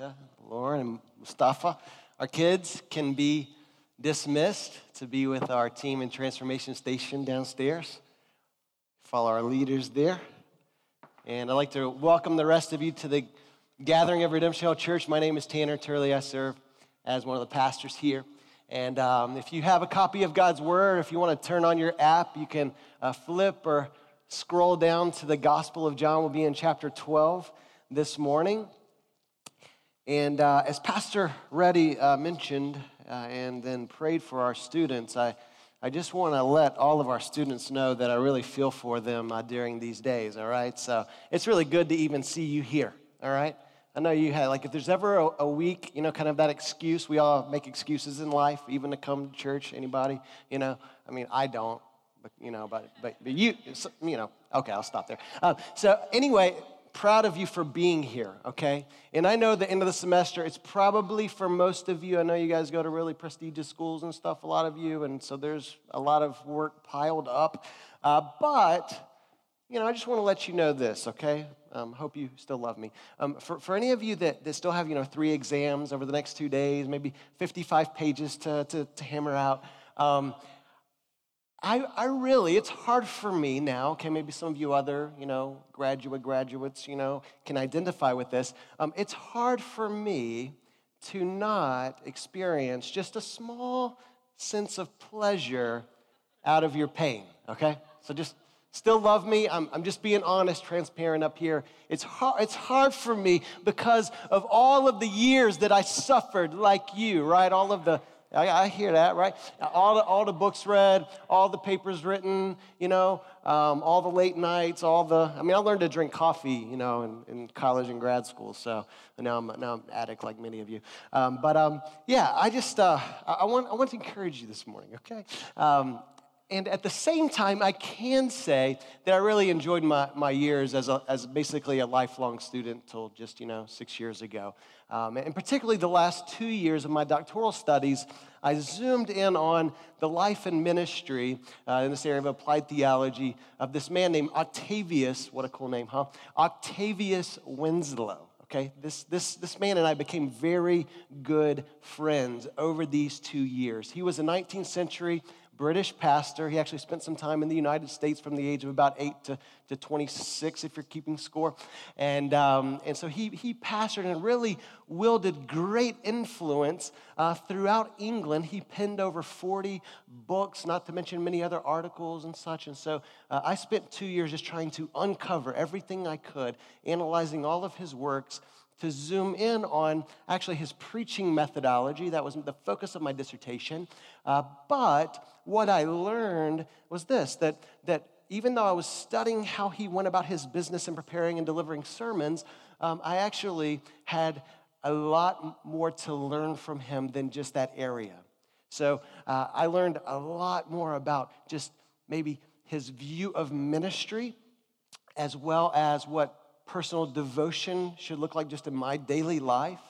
Micah, Lauren, and Mustafa. Our kids can be dismissed to be with our team in Transformation Station downstairs. Follow our leaders there. And I'd like to welcome the rest of you to the gathering of Redemption Hill Church. My name is Tanner Turley. I serve as one of the pastors here. And um, if you have a copy of God's Word, if you want to turn on your app, you can uh, flip or scroll down to the Gospel of John. We'll be in chapter 12 this morning. And uh, as Pastor Reddy uh, mentioned uh, and then prayed for our students, I, I just want to let all of our students know that I really feel for them uh, during these days, all right? So it's really good to even see you here, all right? I know you had, like, if there's ever a, a, week, you know, kind of that excuse, we all make excuses in life, even to come to church, anybody, you know? I mean, I don't, but, you know, but, but, but you, you know, okay, I'll stop there. Uh, so, anyway, proud of you for being here, okay? And I know the end of the semester, it's probably for most of you, I know you guys go to really prestigious schools and stuff, a lot of you, and so there's a lot of work piled up. Uh, but, you know, I just want to let you know this, okay? Um, hope you still love me. Um, for, for any of you that, that still have, you know, three exams over the next two days, maybe 55 pages to, to, to hammer out, um, I, I really, it's hard for me now, okay, maybe some of you other, you know, graduate graduates, you know, can identify with this. Um, it's hard for me to not experience just a small sense of pleasure out of your pain, okay? So just still love me. I'm, I'm just being honest, transparent up here. It's hard, it's hard for me because of all of the years that I suffered like you, right? All of the I, I, hear that, right? All the, all the books read, all the papers written, you know, um, all the late nights, all the, I mean, I learned to drink coffee, you know, in, in college and grad school, so now I'm, now I'm an addict like many of you. Um, but um, yeah, I just, uh, I, want, I want to encourage you this morning, okay? And at the same time, I can say that I really enjoyed my, my years as, a, as basically a lifelong student till just, you know, six years ago. Um, and particularly the last two years of my doctoral studies, I zoomed in on the life and ministry uh, in this area of applied theology of this man named Octavius, what a cool name, huh? Octavius Winslow okay? This, this, this man and I became very good friends over these two years. He was a 19th century British pastor. He actually spent some time in the United States from the age of about 8 to, to 26, if you're keeping score. And, um, and so he, he pastored and really wielded great influence uh, throughout England. He penned over 40 books, not to mention many other articles and such. And so uh, I spent two years just trying to uncover everything I could, analyzing all of his works to zoom in on actually his preaching methodology. That was the focus of my dissertation. Uh, but what I learned was this that, that even though I was studying how he went about his business and preparing and delivering sermons, um, I actually had a lot more to learn from him than just that area. So uh, I learned a lot more about just maybe his view of ministry as well as what personal devotion should look like just in my daily life.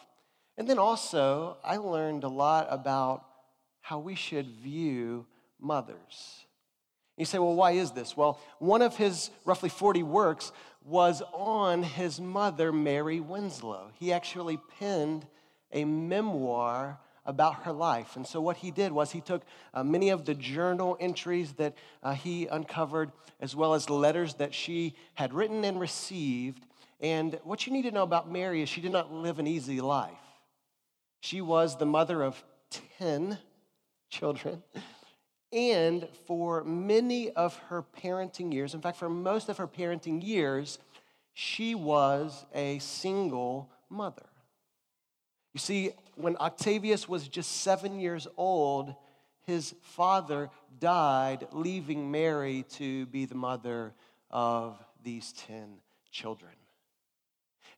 And then also, I learned a lot about how we should view mothers. You say, well, why is this? Well, one of his roughly 40 works was on his mother, Mary Winslow. He actually penned a memoir about her life. And so, what he did was he took uh, many of the journal entries that uh, he uncovered, as well as letters that she had written and received, and what you need to know about Mary is she did not live an easy life. She was the mother of 10 children. And for many of her parenting years, in fact, for most of her parenting years, she was a single mother. You see, when Octavius was just seven years old, his father died, leaving Mary to be the mother of these 10 children.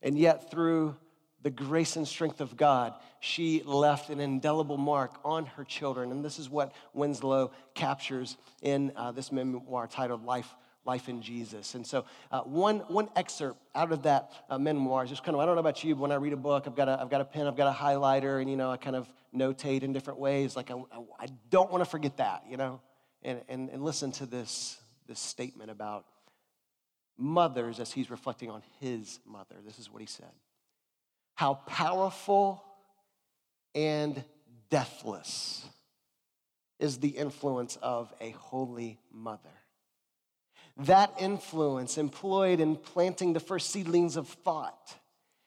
And yet, through the grace and strength of God, she left an indelible mark on her children. And this is what Winslow captures in uh, this memoir titled Life, Life in Jesus. And so, uh, one, one excerpt out of that uh, memoir is just kind of, I don't know about you, but when I read a book, I've got a, I've got a pen, I've got a highlighter, and, you know, I kind of notate in different ways. Like, I, I, don't want to forget that, you know? And, and, and listen to this, this statement about mothers as he's reflecting on his mother. This is what he said how powerful and deathless is the influence of a holy mother. That influence, employed in planting the first seedlings of thought,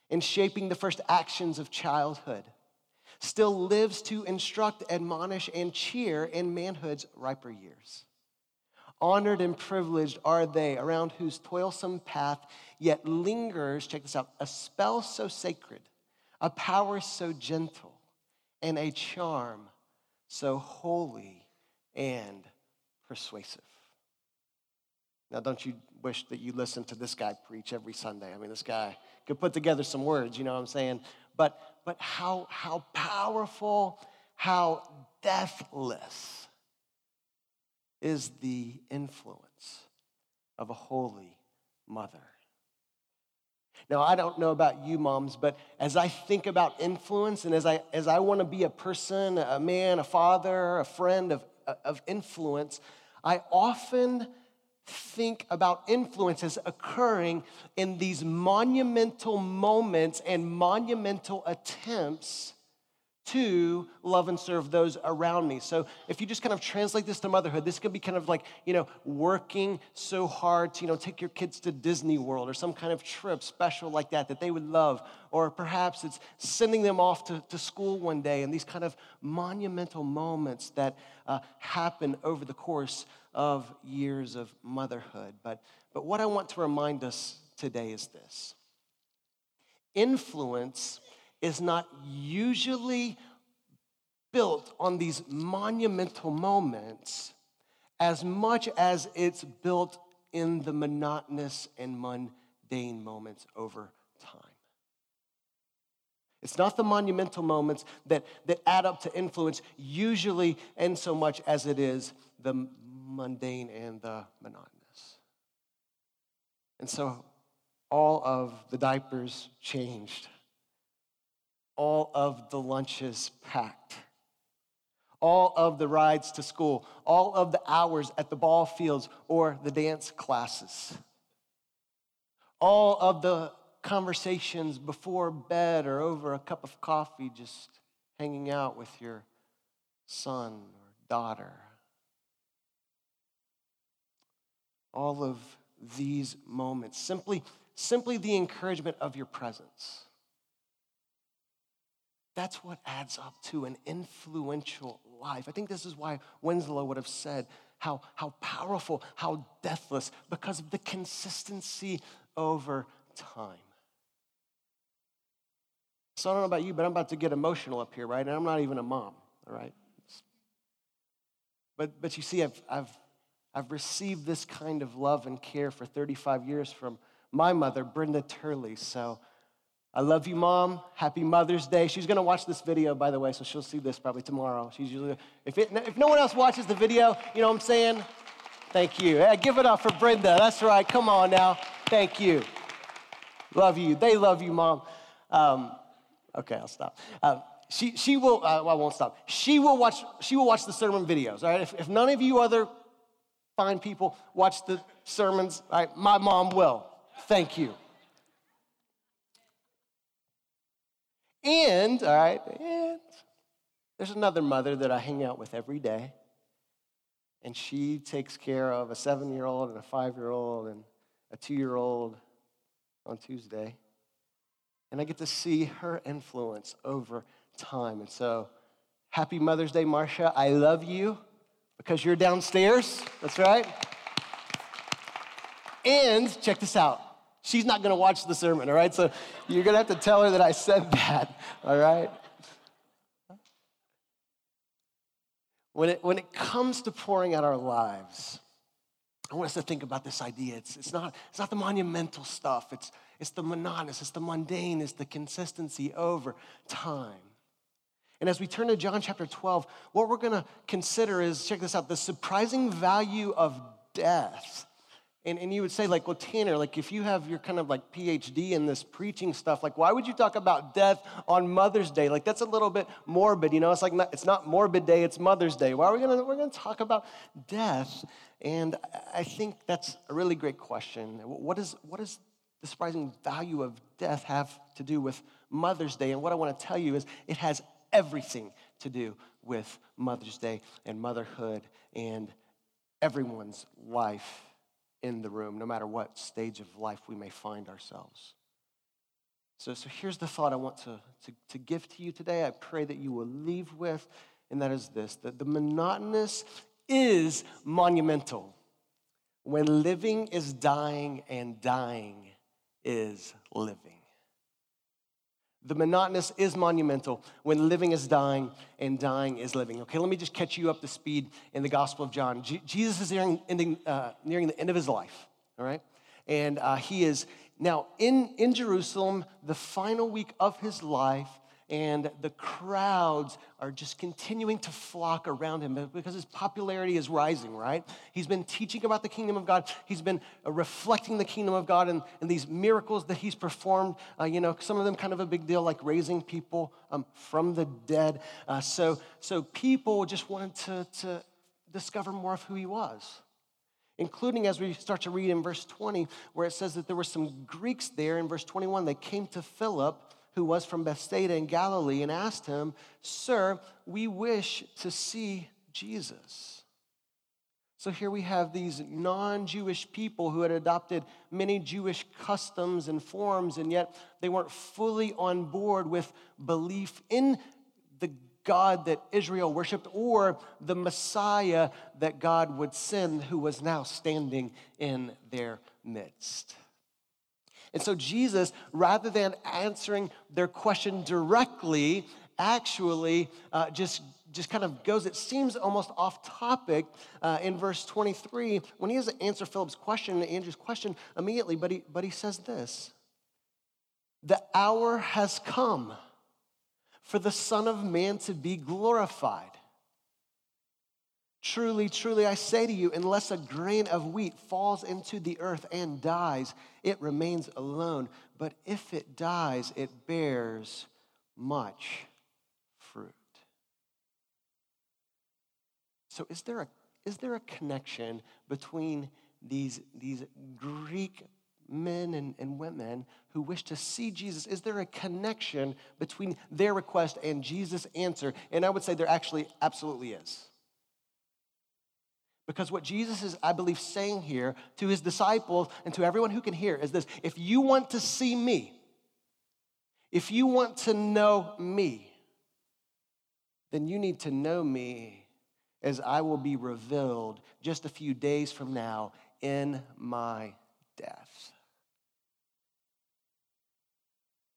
in shaping the first actions of childhood, still lives to instruct, admonish, and cheer in manhood's riper years. Honored and privileged are they around whose toilsome path yet lingers, check this out, a spell so sacred, a power so gentle, and a charm so holy and persuasive. Now, don't you wish that you listened to this guy preach every Sunday? I mean, this guy could put together some words, you know what I'm saying? But, but how, how powerful, how deathless is the influence of a holy mother. Now, I don't know about you moms, but as I think about influence and as I, as I want to be a person, a man, a father, a friend of, of influence, I often think about influences occurring in these monumental moments and monumental attempts to love and serve those around me. So if you just kind of translate this to motherhood, this could be kind of like, you know, working so hard to, you know, take your kids to Disney World or some kind of trip special like that that they would love. Or perhaps it's sending them off to, to school one day and these kind of monumental moments that uh, happen over the course of years of motherhood. But, but what I want to remind us today is this influence is not usually built on these monumental moments as much as it's built in the monotonous and mundane moments over time. It's not the monumental moments that, that add up to influence, usually, and so much as it is the mundane and the monotonous. And so all of the diapers changed all of the lunches packed, all of the rides to school, all of the hours at the ball fields or the dance classes, all of the conversations before bed or over a cup of coffee, just hanging out with your son or daughter. All of these moments, simply, simply the encouragement of your presence that's what adds up to an influential life. I think this is why Winslow would have said how, how powerful, how deathless, because of the consistency over time. So I don't know about you, but I'm about to get emotional up here, right? And I'm not even a mom, all right? But, but you see, I've, I've, I've received this kind of love and care for 35 years from my mother, Brenda Turley. So I love you, mom. Happy Mother's Day. She's gonna watch this video, by the way, so she'll see this probably tomorrow. She's usually, if, it, if no one else watches the video, you know what I'm saying? Thank you. Hey, give it up for Brenda. That's right. Come on now. Thank you. Love you. They love you, mom. Um, okay, I'll stop. Uh, she, she will, uh, well, I won't stop. She will watch, she will watch the sermon videos, all right? If, if none of you other fine people watch the sermons, all right, my mom will. Thank you. And, all right, and there's another mother that I hang out with every day. And she takes care of a seven year old and a five year old and a two year old on Tuesday. And I get to see her influence over time. And so, happy Mother's Day, Marcia. I love you because you're downstairs. That's right. And check this out She's not going to watch the sermon, all right? So you're going to have to tell her that I said that, all right? When it, when it comes to pouring out our lives, I want us to think about this idea. It's, it's, not, it's not the monumental stuff, it's, it's the monotonous, it's the mundane, it's the consistency over time. And as we turn to John chapter 12, what we're going to consider is check this out the surprising value of death and, and you would say, like, well, Tanner, like, if you have your kind of like PhD in this preaching stuff, like, why would you talk about death on Mother's Day? Like, that's a little bit morbid, you know? It's like, not, it's not morbid day, it's Mother's Day. Why are we gonna, we're gonna talk about death? And I think that's a really great question. What, is, what does the surprising value of death have to do with Mother's Day. And what I want to tell you is it has everything to do with Mother's Day and motherhood and everyone's life in the room, no matter what stage of life we may find ourselves. So, so here's the thought I want to, to, to give to you today. I pray that you will leave with, and that is this that the monotonous is monumental when living is dying and dying is living. The monotonous is monumental when living is dying and dying is living. Okay, let me just catch you up to speed in the Gospel of John. Jesus is nearing, ending, uh, nearing the end of his life, all right? And uh, he is now in, in Jerusalem, the final week of his life, and the crowds are just continuing to flock around him because his popularity is rising, right? He's been teaching about the kingdom of God. He's been uh, reflecting the kingdom of God and, and these miracles that he's performed. Uh, you know, some of them kind of a big deal, like raising people um, from the dead. Uh, so, so people just wanted to, to discover more of who he was including as we start to read in verse 20, where it says that there were some Greeks there in verse 21. They came to Philip who was from Bethsaida in Galilee, and asked him, Sir, we wish to see Jesus. So here we have these non Jewish people who had adopted many Jewish customs and forms, and yet they weren't fully on board with belief in the God that Israel worshiped or the Messiah that God would send, who was now standing in their midst. And so Jesus, rather than answering their question directly, actually uh, just just kind of goes, it seems almost off topic uh, in verse 23 when he doesn't answer Philip's question, and Andrew's question immediately, but he, but he says this The hour has come for the Son of Man to be glorified. Truly, truly, I say to you, unless a grain of wheat falls into the earth and dies, it remains alone. But if it dies, it bears much fruit. So, is there a, is there a connection between these, these Greek men and, and women who wish to see Jesus? Is there a connection between their request and Jesus' answer? And I would say there actually absolutely is. Because what Jesus is, I believe, saying here to his disciples and to everyone who can hear is this if you want to see me, if you want to know me, then you need to know me as I will be revealed just a few days from now in my death.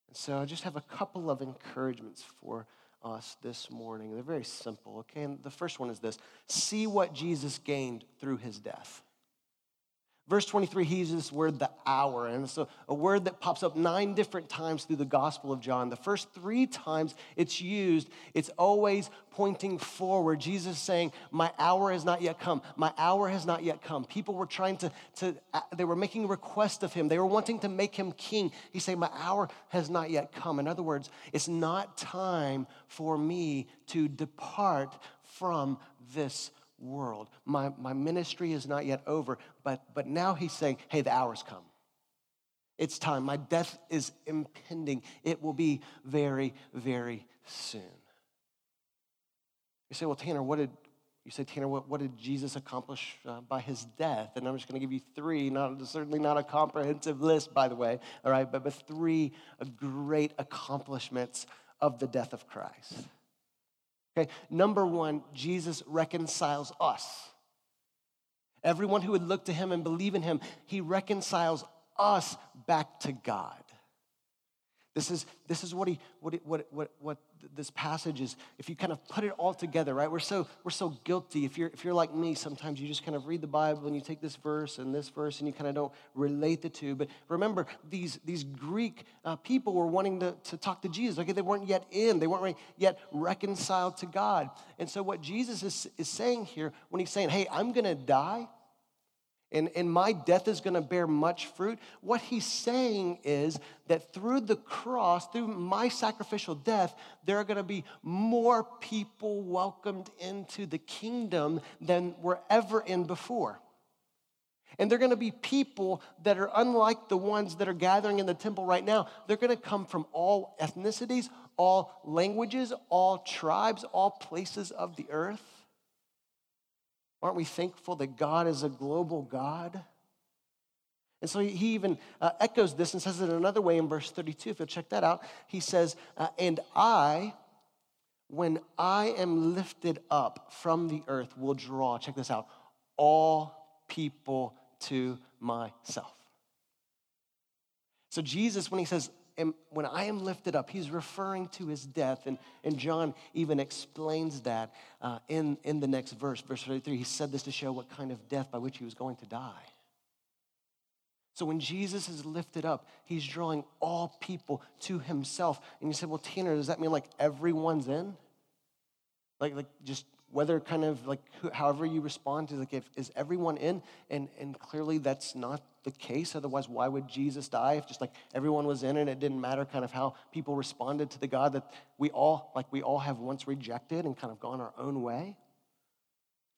And so I just have a couple of encouragements for us this morning. They're very simple, okay? And the first one is this see what Jesus gained through his death. Verse 23, he uses this word, the hour. And it's a, a, word that pops up nine different times through the Gospel of John. The first three times it's used, it's always pointing forward. Jesus saying, My hour has not yet come. My hour has not yet come. People were trying to, to uh, they were making request of him. They were wanting to make him king. He's saying, My hour has not yet come. In other words, it's not time for me to depart from this world. My, my ministry is not yet over, but, but now he's saying, hey, the hour's come. It's time. My death is impending. It will be very, very soon. You say, well, Tanner, what did you say, Tanner, what, what did Jesus accomplish uh, by his death? And I'm just going to give you three, not, certainly not a comprehensive list, by the way, all right, but, but three great accomplishments of the death of Christ. Okay, number one, Jesus reconciles us. Everyone who would look to him and believe in him, he reconciles us back to God. This is, this is what, he, what, what, what, what this passage is. If you kind of put it all together, right? We're so, we're so guilty. If you're, if you're like me, sometimes you just kind of read the Bible and you take this verse and this verse and you kind of don't relate the two. But remember, these, these Greek uh, people were wanting to, to talk to Jesus. Okay, they weren't yet in, they weren't yet reconciled to God. And so, what Jesus is, is saying here, when he's saying, hey, I'm going to die, and, and my death is going to bear much fruit. What he's saying is that through the cross, through my sacrificial death, there are going to be more people welcomed into the kingdom than were ever in before. And they're going to be people that are unlike the ones that are gathering in the temple right now. They're going to come from all ethnicities, all languages, all tribes, all places of the earth. Aren't we thankful that God is a global God? And so he even uh, echoes this and says it another way in verse 32. If you'll check that out, he says, uh, And I, when I am lifted up from the earth, will draw, check this out, all people to myself. So Jesus, when he says, when I am lifted up, he's referring to his death. And, and John even explains that uh, in, in the next verse, verse 33. He said this to show what kind of death by which he was going to die. So when Jesus is lifted up, he's drawing all people to himself. And you said, well, Tanner, does that mean like everyone's in? Like, like just whether kind of like however you respond to like if is everyone in and and clearly that's not the case otherwise why would jesus die if just like everyone was in and it didn't matter kind of how people responded to the god that we all like we all have once rejected and kind of gone our own way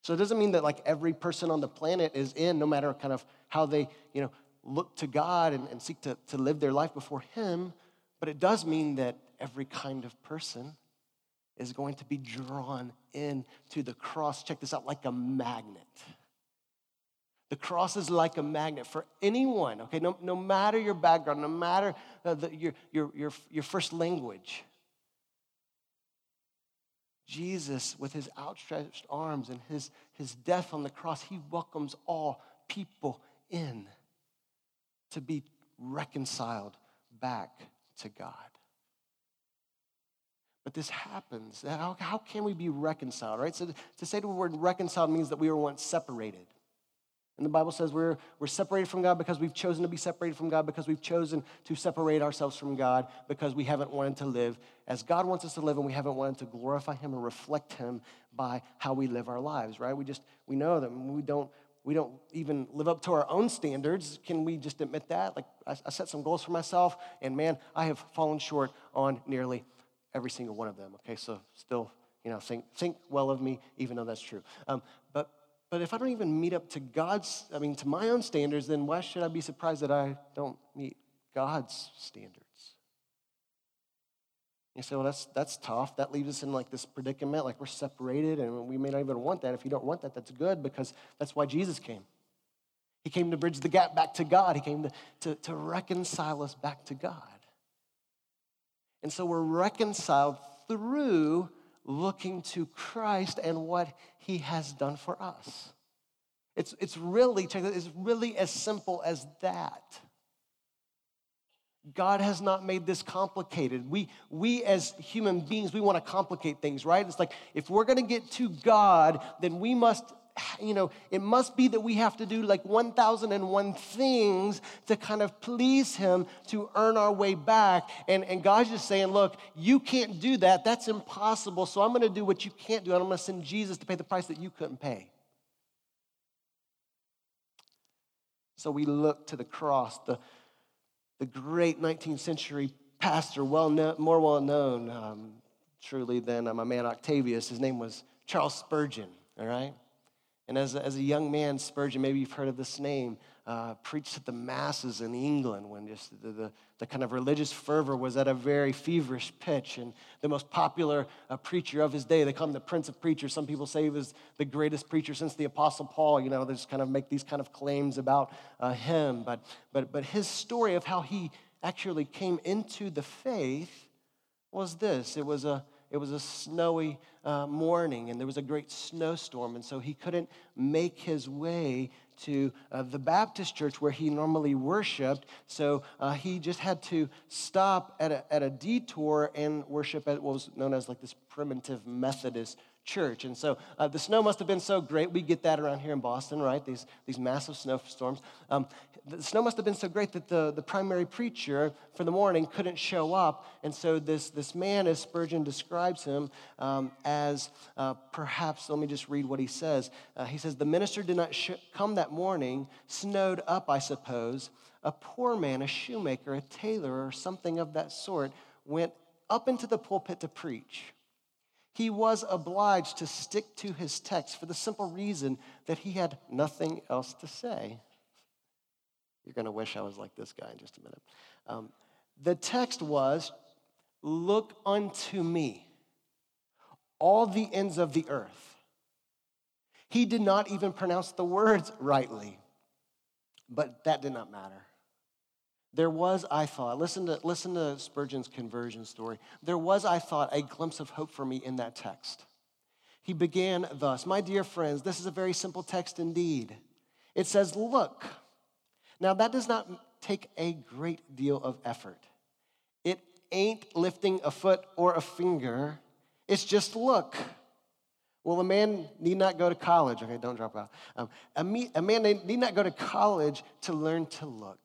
so it doesn't mean that like every person on the planet is in no matter kind of how they you know look to god and, and seek to, to live their life before him but it does mean that every kind of person is going to be drawn in to the cross. Check this out like a magnet. The cross is like a magnet for anyone, okay? No, no matter your background, no matter uh, the, your, your, your, your first language. Jesus, with his outstretched arms and his, his death on the cross, he welcomes all people in to be reconciled back to God. But this happens. How, how can we be reconciled, right? So to say the word reconciled means that we were once separated. And the Bible says we're, we're separated from God because we've chosen to be separated from God, because we've chosen to separate ourselves from God, because we haven't wanted to live as God wants us to live, and we haven't wanted to glorify Him and reflect Him by how we live our lives, right? We just, we know that we don't, we don't even live up to our own standards. Can we just admit that? Like, I, I set some goals for myself, and man, I have fallen short on nearly every single one of them. Okay, so still, you know, think, think well of me, even though that's true. Um, but, but if I don't even meet up to God's, I mean, to my own standards, then why should I be surprised that I don't meet God's standards? You say, well, that's, that's tough. That leaves us in like this predicament, like we're separated, and we may not even want that. If you don't want that, that's good because that's why Jesus came. He came to bridge the gap back to God. He came to, to, to reconcile us back to God. And so we're reconciled through looking to Christ and what he has done for us. It's, it's really, check it's really as simple as that. God has not made this complicated. We, we as human beings, we want to complicate things, right? It's like if we're going to get to God, then we must you know, it must be that we have to do like 1,001 things to kind of please Him to earn our way back. And, and God's just saying, look, you can't do that. That's impossible. So I'm going to do what you can't do. And I'm going to send Jesus to pay the price that you couldn't pay. So we look to the cross, the, the great 19th century pastor, well known, more well known um, truly than uh, my man Octavius. His name was Charles Spurgeon, all right? And as a, as a young man, Spurgeon, maybe you've heard of this name, uh, preached to the masses in England when just the, the, the, kind of religious fervor was at a very feverish pitch. And the most popular uh, preacher of his day, they call him the Prince of Preachers. Some people say he was the greatest preacher since the Apostle Paul. You know, they just kind of make these kind of claims about uh, him. But, but, but his story of how he actually came into the faith was this it was a it was a snowy uh, morning and there was a great snowstorm, and so he couldn't make his way to uh, the Baptist church where he normally worshiped. So uh, he just had to stop at a, at a detour and worship at what was known as like this primitive Methodist church. And so uh, the snow must have been so great. We get that around here in Boston, right? These, these massive snowstorms. Um, the snow must have been so great that the, the primary preacher for the morning couldn't show up. And so this, this man, as Spurgeon describes him, um, as uh, perhaps, let me just read what he says. Uh, he says, The minister did not sh- come that morning, snowed up, I suppose. A poor man, a shoemaker, a tailor, or something of that sort, went up into the pulpit to preach he was obliged to stick to his text for the simple reason that he had nothing else to say. You're going to wish I was like this guy in just a minute. Um, the text was, Look unto me, all the ends of the earth. He did not even pronounce the words rightly, but that did not matter. There was, I thought, listen to, listen to Spurgeon's conversion story. There was, I thought, a glimpse of hope for me in that text. He began thus My dear friends, this is a very simple text indeed. It says, Look. Now, that does not take a great deal of effort. It ain't lifting a foot or a finger, it's just look. Well, a man need not go to college. Okay, don't drop out. Um, a, me, a man need not go to college to learn to look.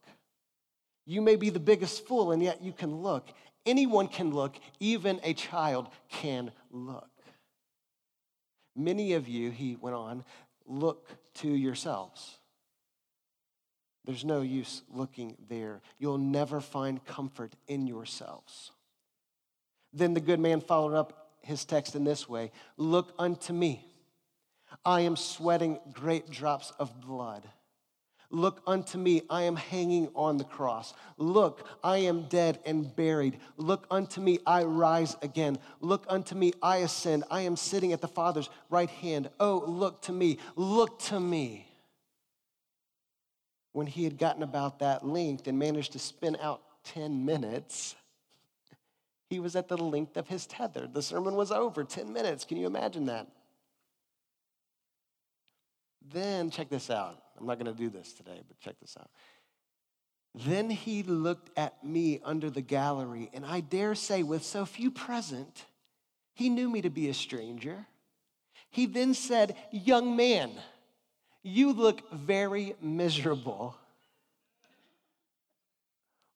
You may be the biggest fool, and yet you can look. Anyone can look, even a child can look. Many of you, he went on, look to yourselves. There's no use looking there. You'll never find comfort in yourselves. Then the good man followed up his text in this way Look unto me. I am sweating great drops of blood. Look unto me, I am hanging on the cross. Look, I am dead and buried. Look unto me, I rise again. Look unto me, I ascend. I am sitting at the Father's right hand. Oh, look to me, look to me. When he had gotten about that length and managed to spin out 10 minutes, he was at the length of his tether. The sermon was over, 10 minutes. Can you imagine that? Then, check this out. I'm not going to do this today, but check this out. Then he looked at me under the gallery, and I dare say, with so few present, he knew me to be a stranger. He then said, Young man, you look very miserable.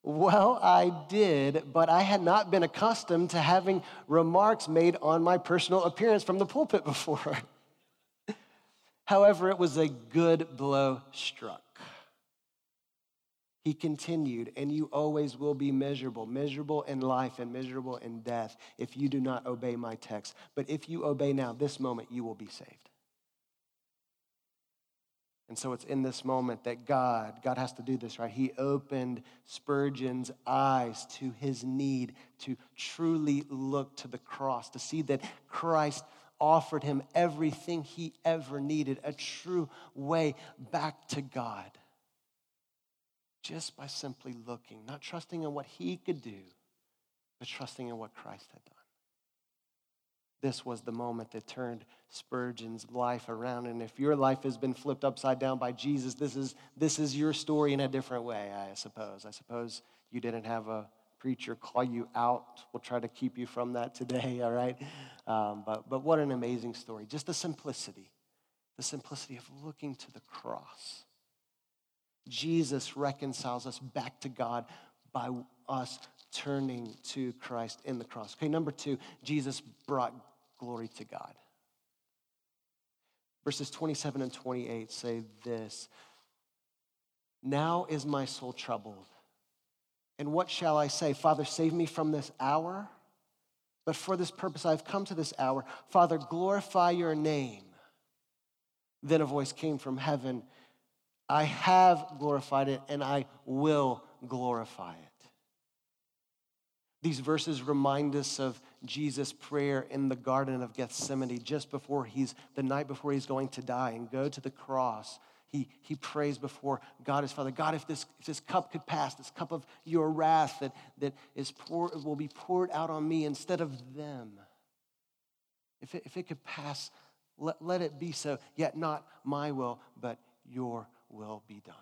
Well, I did, but I had not been accustomed to having remarks made on my personal appearance from the pulpit before. However, it was a good blow struck. He continued, and you always will be miserable, miserable in life and miserable in death if you do not obey my text. But if you obey now, this moment, you will be saved. And so it's in this moment that God, God has to do this, right? He opened Spurgeon's eyes to his need to truly look to the cross, to see that Christ offered him everything he ever needed a true way back to God. Just by simply looking, not trusting in what he could do, but trusting in what Christ had done. This was the moment that turned Spurgeon's life around. And if your life has been flipped upside down by Jesus, this is, this is your story in a different way, I suppose. I suppose you didn't have a preacher call you out. We'll try to keep you from that today, all right? Um, but, but what an amazing story. Just the simplicity, the simplicity of looking to the cross. Jesus reconciles us back to God by us turning to Christ in the cross. Okay, number two, Jesus brought glory to God. Verses 27 and 28 say this Now is my soul troubled. And what shall I say? Father, save me from this hour. But for this purpose I've come to this hour. Father, glorify your name. Then a voice came from heaven I have glorified it, and I will glorify it. These verses remind us of Jesus' prayer in the Garden of Gethsemane just before he's, the night before he's going to die and go to the cross he, he prays before God his Father. God, if this, if this cup could pass, this cup of your wrath that, that is pour, will be poured out on me instead of them. If it, if it could pass, let, let it be so. Yet not my will, but your will be done.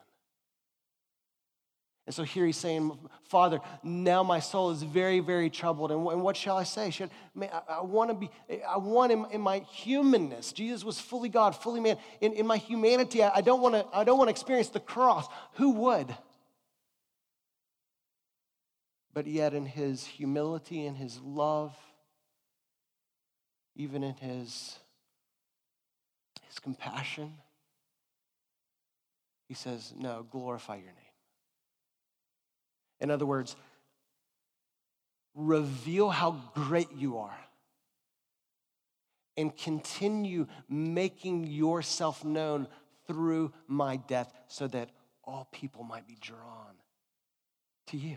And so here he's saying, Father, now my soul is very, very troubled. And, what shall I say? Should, man, I, I want to be, I want in, in, my humanness. Jesus was fully God, fully man. In, in my humanity, I, I don't want to, I don't want to experience the cross. Who would? But yet, in his humility in his love, even in his, his compassion, he says, No, glorify your name. In other words, reveal how great you are and continue making yourself known through my death so that all people might be drawn to you.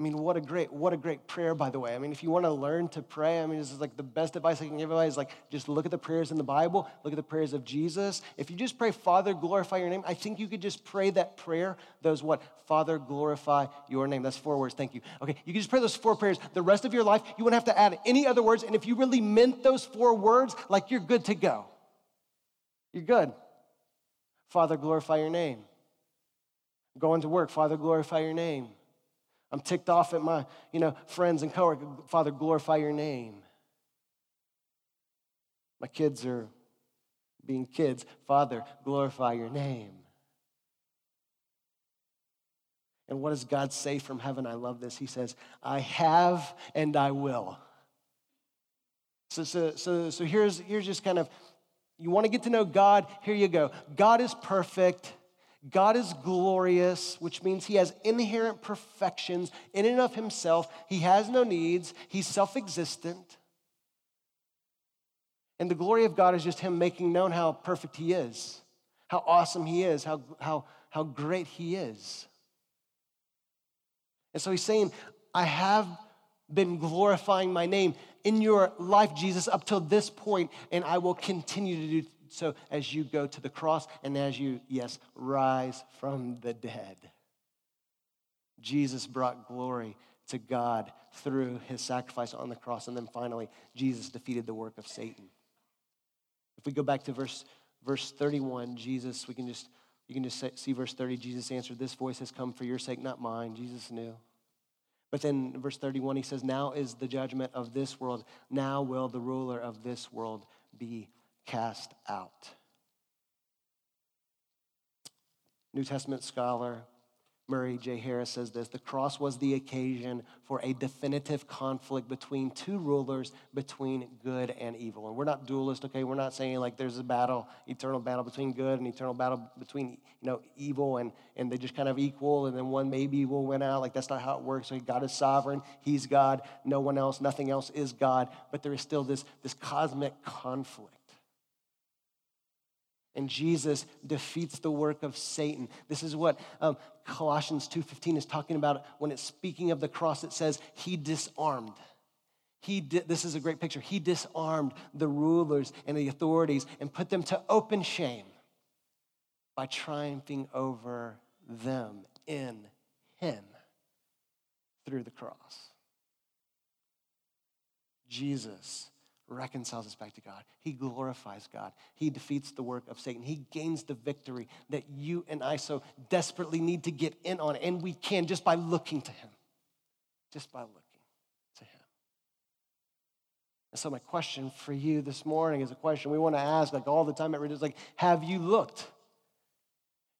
I mean, what a great, what a great prayer, by the way. I mean, if you want to learn to pray, I mean, this is like the best advice I can give everybody is like just look at the prayers in the Bible, look at the prayers of Jesus. If you just pray, Father, glorify your name, I think you could just pray that prayer. Those what? Father, glorify your name. That's four words. Thank you. Okay, you can just pray those four prayers. The rest of your life, you wouldn't have to add any other words. And if you really meant those four words, like you're good to go. You're good. Father, glorify your name. Going to work, Father, glorify your name. I'm ticked off at my, you know, friends and coworkers. Father, glorify your name. My kids are being kids. Father, glorify your name. And what does God say from heaven? I love this. He says, I have and I will. So, so, so, so here's, here's just kind of, you want to get to know God? Here you go. God is perfect. God is glorious, which means he has inherent perfections in and of himself. He has no needs, he's self existent. And the glory of God is just him making known how perfect he is, how awesome he is, how, how, how great he is. And so he's saying, I have been glorifying my name in your life, Jesus, up till this point, and I will continue to do so as you go to the cross and as you, yes, rise from the dead. Jesus brought glory to God through his sacrifice on the cross. And then finally, Jesus defeated the work of Satan. If we go back to verse, verse 31, Jesus, we can just, you can just see verse 30. Jesus answered, This voice has come for your sake, not mine. Jesus knew. But then verse 31, he says, Now is the judgment of this world. Now will the ruler of this world be cast out. New Testament scholar Murray J. Harris says this The cross was the occasion for a definitive conflict between two rulers, between good and evil. And we're not dualist, okay? We're not saying like there's a battle, eternal battle between good and eternal battle between, you know, evil and, and they just kind of equal and then one maybe will win out. Like that's not how it works. So God is sovereign, He's God, no one else, nothing else is God. But there is still this, this cosmic conflict and jesus defeats the work of satan. This is what um, colossians 2.15 is talking about. When it's speaking of the cross it says he disarmed. He did, this is a great picture. He disarmed the rulers and the authorities and put them to open shame by triumphing over them in him through the cross. Jesus reconciles us back to God. He glorifies God. He defeats the work of Satan. He gains the victory that you and I so desperately need to get in on. And we can just by looking to Him. Just by looking to Him. And so, my question for you this morning is a question we want to ask like all the time at Redeem. like, have you looked?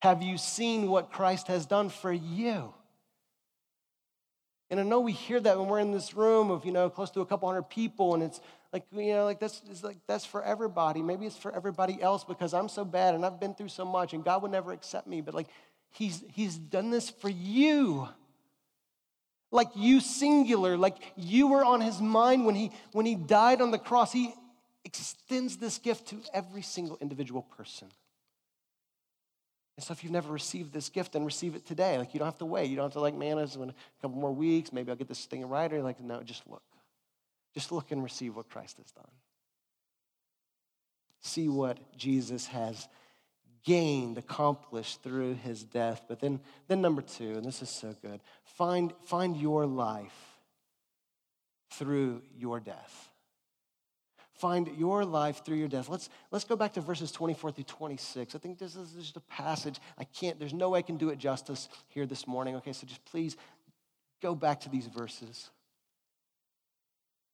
Have you seen what Christ has done for you? And I know we hear that when we're in this room of, you know, close to a couple hundred people, and it's like, you know, like that's, like that's for everybody. Maybe it's for everybody else because I'm so bad and I've been through so much and God would never accept me. But like, he's, he's done this for you. Like you singular, like you were on his mind when he, when he died on the cross. He extends this gift to every single individual person. And so if you've never received this gift, then receive it today. Like you don't have to wait. You don't have to like, man, it's a couple more weeks. Maybe I'll get this thing right. Or like, no, just look. Just look and receive what Christ has done. See what Jesus has gained, accomplished through his death. But then, then number two, and this is so good, find, find your life through your death. Find your life through your death. Let's, let's go back to verses 24 through 26. I think this is just a passage. I can't, there's no way I can do it justice here this morning. Okay, so just please go back to these verses.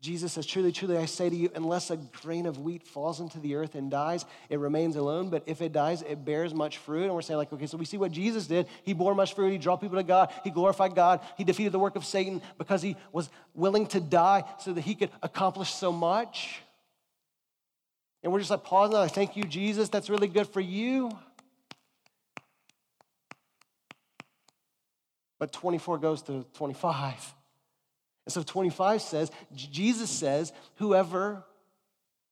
Jesus says, Truly, truly, I say to you, unless a grain of wheat falls into the earth and dies, it remains alone. But if it dies, it bears much fruit. And we're saying, like, okay, so we see what Jesus did. He bore much fruit. He drew people to God. He glorified God. He defeated the work of Satan because he was willing to die so that he could accomplish so much. And we're just like pausing, like, thank you, Jesus. That's really good for you. But 24 goes to 25. And so 25 says, Jesus says, whoever,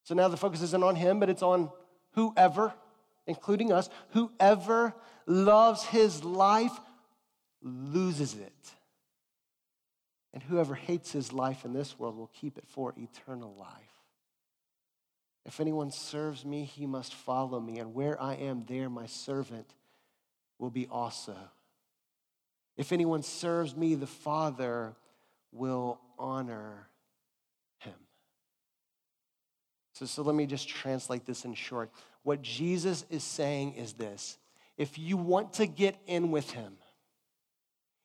so now the focus isn't on him, but it's on whoever, including us, whoever loves his life loses it. And whoever hates his life in this world will keep it for eternal life. If anyone serves me, he must follow me, and where I am, there my servant will be also. If anyone serves me, the Father will honor him. So, so let me just translate this in short. What Jesus is saying is this if you want to get in with him,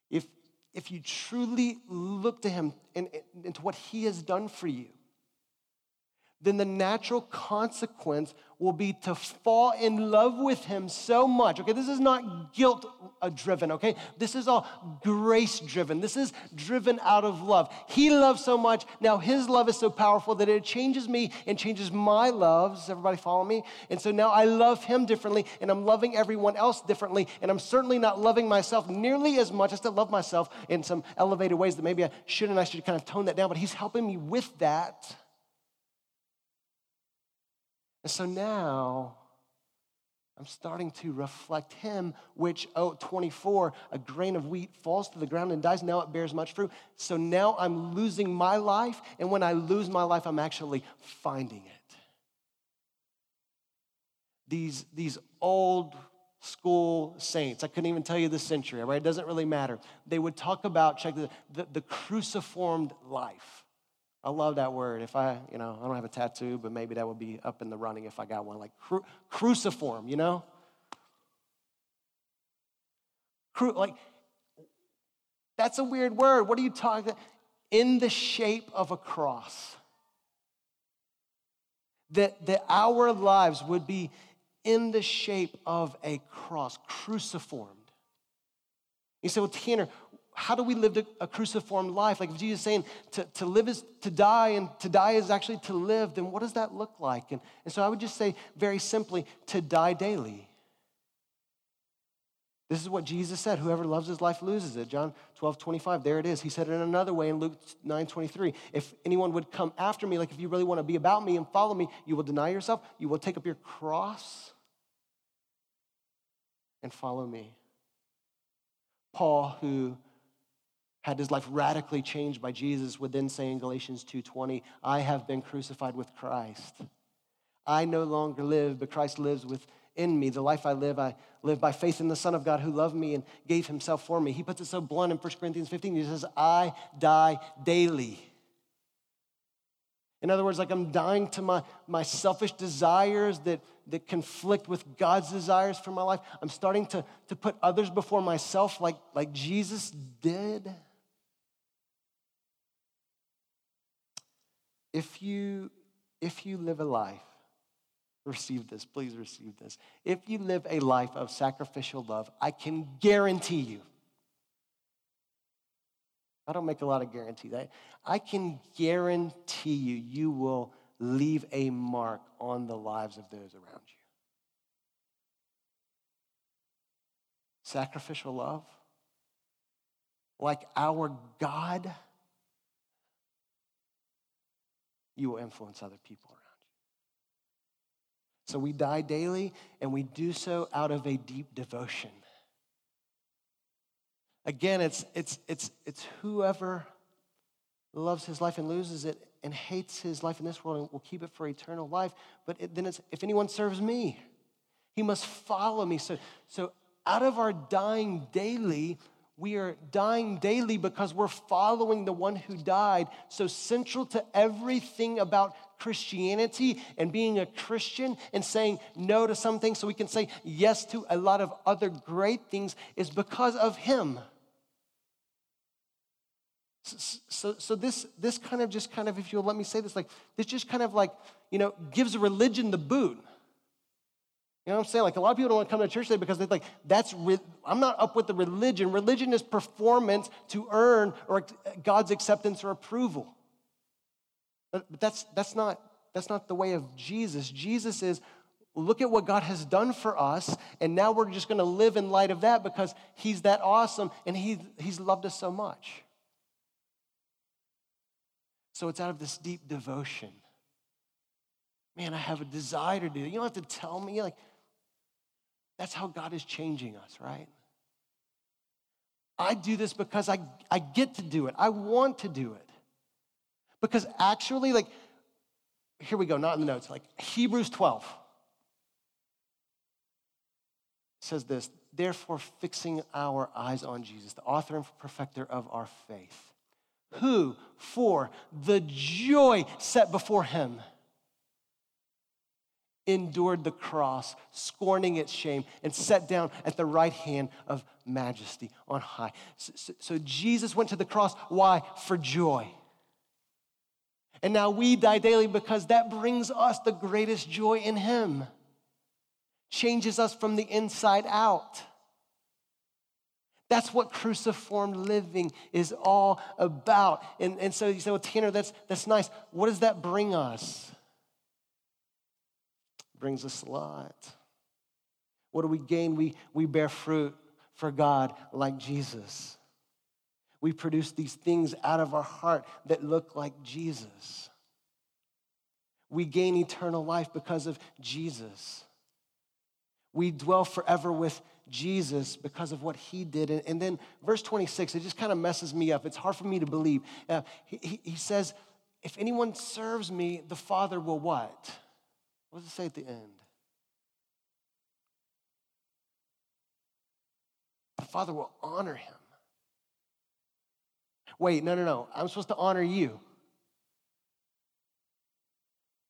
if, if you truly look to him and, and to what he has done for you, then the natural consequence will be to fall in love with him so much. Okay, this is not guilt uh, driven, okay? This is all grace driven. This is driven out of love. He loves so much. Now his love is so powerful that it changes me and changes my loves. Everybody follow me? And so now I love him differently and I'm loving everyone else differently. And I'm certainly not loving myself nearly as much. I still love myself in some elevated ways that maybe I shouldn't. I should kind of tone that down, but he's helping me with that. And so now I'm starting to reflect him, which, oh, 24, a grain of wheat falls to the ground and dies. Now it bears much fruit. So now I'm losing my life. And when I lose my life, I'm actually finding it. These, these old school saints, I couldn't even tell you the century, right? It doesn't really matter. They would talk about, check the, the, the cruciformed life. I love that word. If I, you know, I don't have a tattoo, but maybe that would be up in the running if I got one, like cru- cruciform, you know? Cru- like, that's a weird word. What are you talking In the shape of a cross. That, that our lives would be in the shape of a cross, cruciformed. You say, well, Tanner, how do we live a cruciform life? Like if Jesus is saying to, to live is to die and to die is actually to live, then what does that look like? And, and so I would just say very simply to die daily. This is what Jesus said. Whoever loves his life loses it. John 12, 25. There it is. He said it in another way in Luke 9, 23. If anyone would come after me, like if you really want to be about me and follow me, you will deny yourself, you will take up your cross and follow me. Paul, who had his life radically changed by Jesus would then say in Galatians 2:20, I have been crucified with Christ. I no longer live, but Christ lives within me. The life I live, I live by faith in the Son of God who loved me and gave himself for me. He puts it so blunt in 1 Corinthians 15. He says, I die daily. In other words, like I'm dying to my, my selfish desires that, that conflict with God's desires for my life. I'm starting to, to put others before myself like, like Jesus did. If you, if you live a life, receive this, please receive this. If you live a life of sacrificial love, I can guarantee you, I don't make a lot of guarantees. I, I can guarantee you, you will leave a mark on the lives of those around you. Sacrificial love, like our God you will influence other people around you. So we die daily, and we do so out of a deep devotion. Again, it's, it's, it's, it's whoever loves his life and loses it and hates his life in this world and will keep it for eternal life. But it, then it's, if anyone serves me, he must follow me. So, so out of our dying daily, we are dying daily because we're following the one who died. So, central to everything about Christianity and being a Christian and saying no to some things so we can say yes to a lot of other great things is because of Him. So, so, so, this, this kind of just kind of, if you'll let me say this, like, this just kind of like, you know, gives religion the boot. You know what I'm saying? Like a lot of people don't want to come to church today because they're like, that's, re- I'm not up with the religion. Religion is performance to earn or God's acceptance or approval. But, that's, that's, not, that's not the way of Jesus. Jesus is, look at what God has done for us, and now we're just going to live in light of that because He's that awesome and he, He's loved us so much. So it's out of this deep devotion. Man, I have a desire to do it. You don't have to tell me, like, That's how God is changing us, right? I do this because I, I get to do it. I want to do it. Because actually, like, here we go, not in the notes, like Hebrews 12 says this Therefore, fixing our eyes on Jesus, the author and perfecter of our faith, who, for the joy set before him, endured the cross, scorning its shame, and sat down at the right hand of majesty on high. So, so, so, Jesus went to the cross. Why? For joy. And now we die daily because that brings us the greatest joy in Him, changes us from the inside out. That's what cruciform living is all about. And, and so you say, well, Tanner, that's, that's nice. What does that bring us? Brings us a lot. What do we gain? We, we bear fruit for God like Jesus. We produce these things out of our heart that look like Jesus. We gain eternal life because of Jesus. We dwell forever with Jesus because of what he did. And, and then verse 26, it just kind of messes me up. It's hard for me to believe. Uh, he, he says, If anyone serves me, the Father will what? What does it say at the end? The Father will honor him. Wait, no, no, no. I'm supposed to honor you.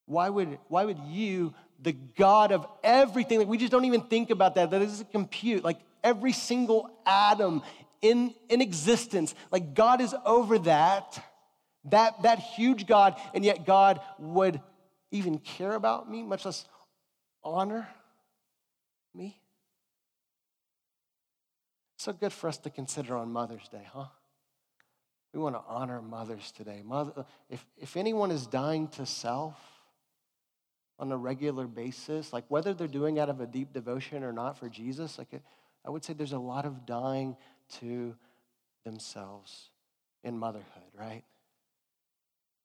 Why would, why would you, the God of everything, like we just don't even think about that, that is a compute, like every single atom in, in existence, like God is over that, that, that huge God, and yet God would even care about me, much less honor me? So good for us to consider on Mother's Day, huh? We want to honor mothers today. Mother, if, if anyone is dying to self, on a regular basis, like whether they're doing out of a deep devotion or not for Jesus, like it, I would say there's a lot of dying to themselves in motherhood, right?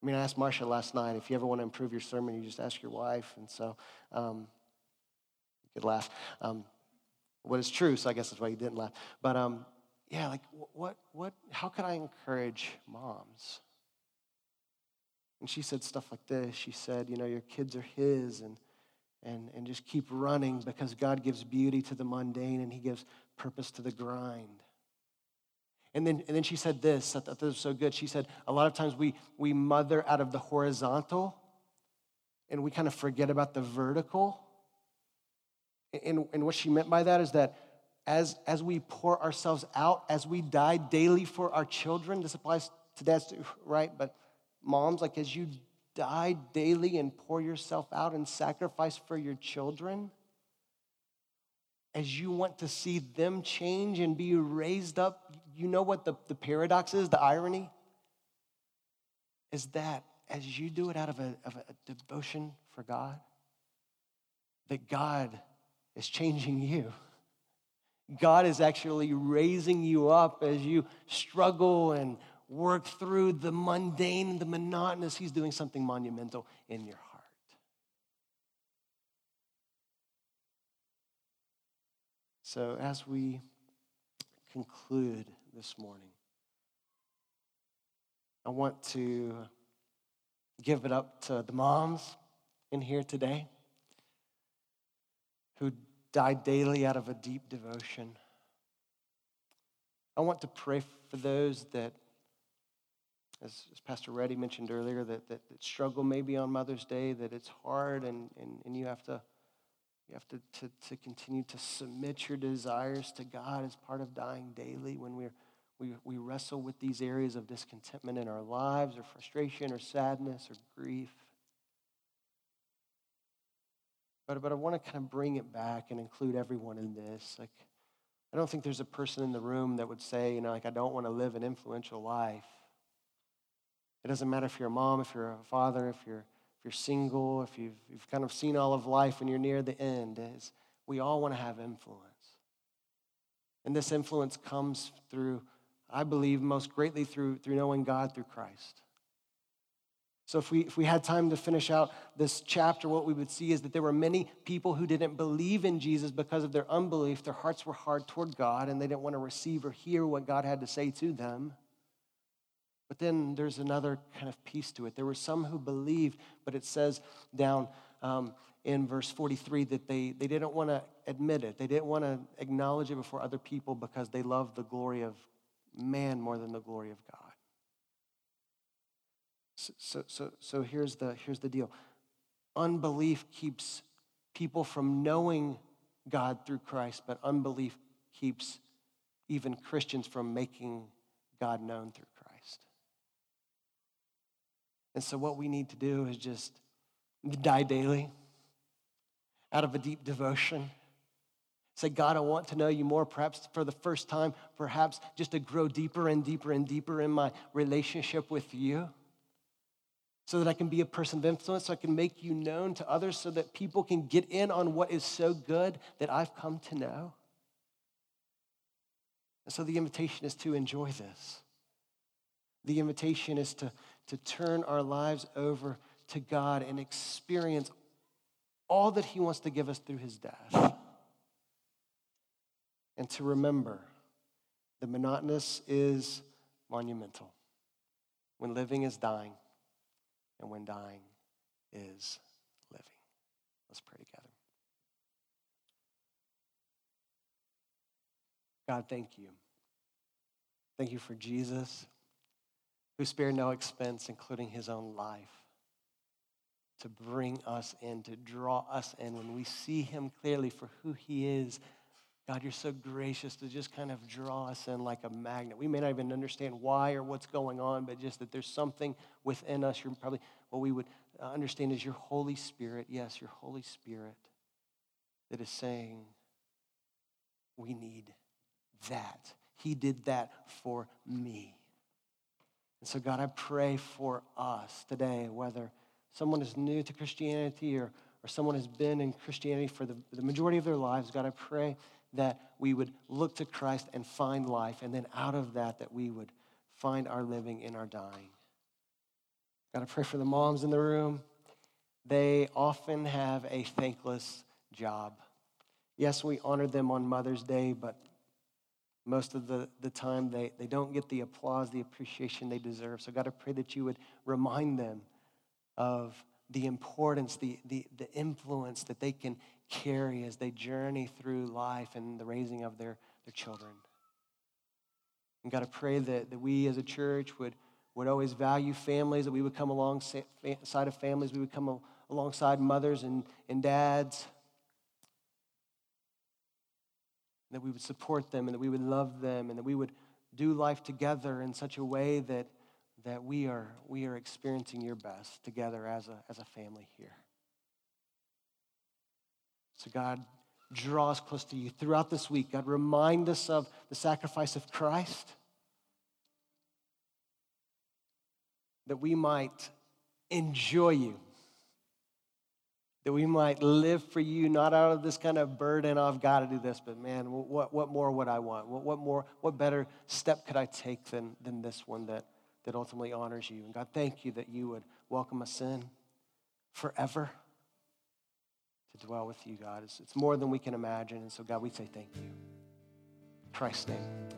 I mean, I asked Marsha last night if you ever want to improve your sermon, you just ask your wife. And so um, you could laugh. Um, what is true, so I guess that's why you didn't laugh. But um, yeah, like what, what, how can I encourage moms? And she said stuff like this. She said, you know, your kids are his and and, and just keep running because God gives beauty to the mundane and he gives purpose to the grind. And then, and then she said this, I thought this was so good. She said, a lot of times we, we mother out of the horizontal and we kind of forget about the vertical. And, and what she meant by that is that as, as we pour ourselves out, as we die daily for our children, this applies to dads too, right? But moms, like as you die daily and pour yourself out and sacrifice for your children, as you want to see them change and be raised up, you know what the, the paradox is, the irony? Is that as you do it out of a, of a devotion for God, that God is changing you. God is actually raising you up as you struggle and work through the mundane and the monotonous, He's doing something monumental in your heart. So, as we conclude this morning, I want to give it up to the moms in here today who die daily out of a deep devotion. I want to pray for those that as, as Pastor Reddy mentioned earlier, that, that, that, struggle maybe on Mother's Day, that it's hard and, and, and you have to you have to, to, to continue to submit your desires to God as part of dying daily when we're, we, we wrestle with these areas of discontentment in our lives or frustration or sadness or grief. But, but I want to kind of bring it back and include everyone in this. Like, I don't think there's a person in the room that would say, you know, like, I don't want to live an influential life. It doesn't matter if you're a mom, if you're a father, if you're, if you're single, if you've, you've kind of seen all of life and you're near the end. Is we all want to have influence. And this influence comes through, I believe, most greatly through, through knowing God through Christ. So, if we, if we had time to finish out this chapter, what we would see is that there were many people who didn't believe in Jesus because of their unbelief. Their hearts were hard toward God and they didn't want to receive or hear what God had to say to them. But then there's another kind of piece to it. There were some who believed, but it says down um, in verse 43 that they, they didn't want to admit it. They didn't want to acknowledge it before other people because they loved the glory of man more than the glory of God. So, so, so here's, the, here's the deal unbelief keeps people from knowing God through Christ, but unbelief keeps even Christians from making God known through Christ. And so, what we need to do is just die daily out of a deep devotion. Say, God, I want to know you more, perhaps for the first time, perhaps just to grow deeper and deeper and deeper in my relationship with you so that I can be a person of influence, so I can make you known to others, so that people can get in on what is so good that I've come to know. And so the invitation is to enjoy this. The invitation is to, to turn our lives over to God and experience all that He wants to give us through His death. And to remember the monotonous is monumental when living is dying and when dying is living. Let's pray together. God, thank you. Thank you for Jesus, who spared no expense, including his own life, to bring us in, to draw us in. When we see him clearly for who he is, God, you're so gracious to just kind of draw us in like a magnet. We may not even understand why or what's going on, but just that there's something within us. You're probably what we would uh, understand is your Holy Spirit. Yes, your Holy Spirit that is saying, we need that. He did that for me. And so, God, I pray for us today, whether someone is new to Christianity or, or someone has been in Christianity for the, the majority of their lives, God, I pray that we would look to Christ and find life, and then out of that, that we would find our living in our dying. Got to pray for the moms in the room. They often have a thankless job. Yes, we honor them on Mother's Day, but most of the, the time they, they don't get the applause, the appreciation they deserve. So, God, I pray that you would remind them of the importance, the, the, the influence that they can carry as they journey through life and the raising of their, their children. And God, I pray that, that we as a church would, would always value families, that we would come alongside of families, we would come alongside mothers and, and dads, that we would support them and that we would love them and that we would do life together in such a way that, that we, are, we are experiencing your best together as a, as a family here. So, God, draw us close to you throughout this week. God, remind us of the sacrifice of Christ that we might enjoy you, that we might live for you, not out of this kind of burden, I've got to do this, but man, what, what more would I want? What, what more, what better step could I take than, than this one that, that ultimately honors you? And God, thank you that you would welcome us in forever to dwell with you, God. It's, it's more than we can imagine. And so, God, we say thank you. Christ's name.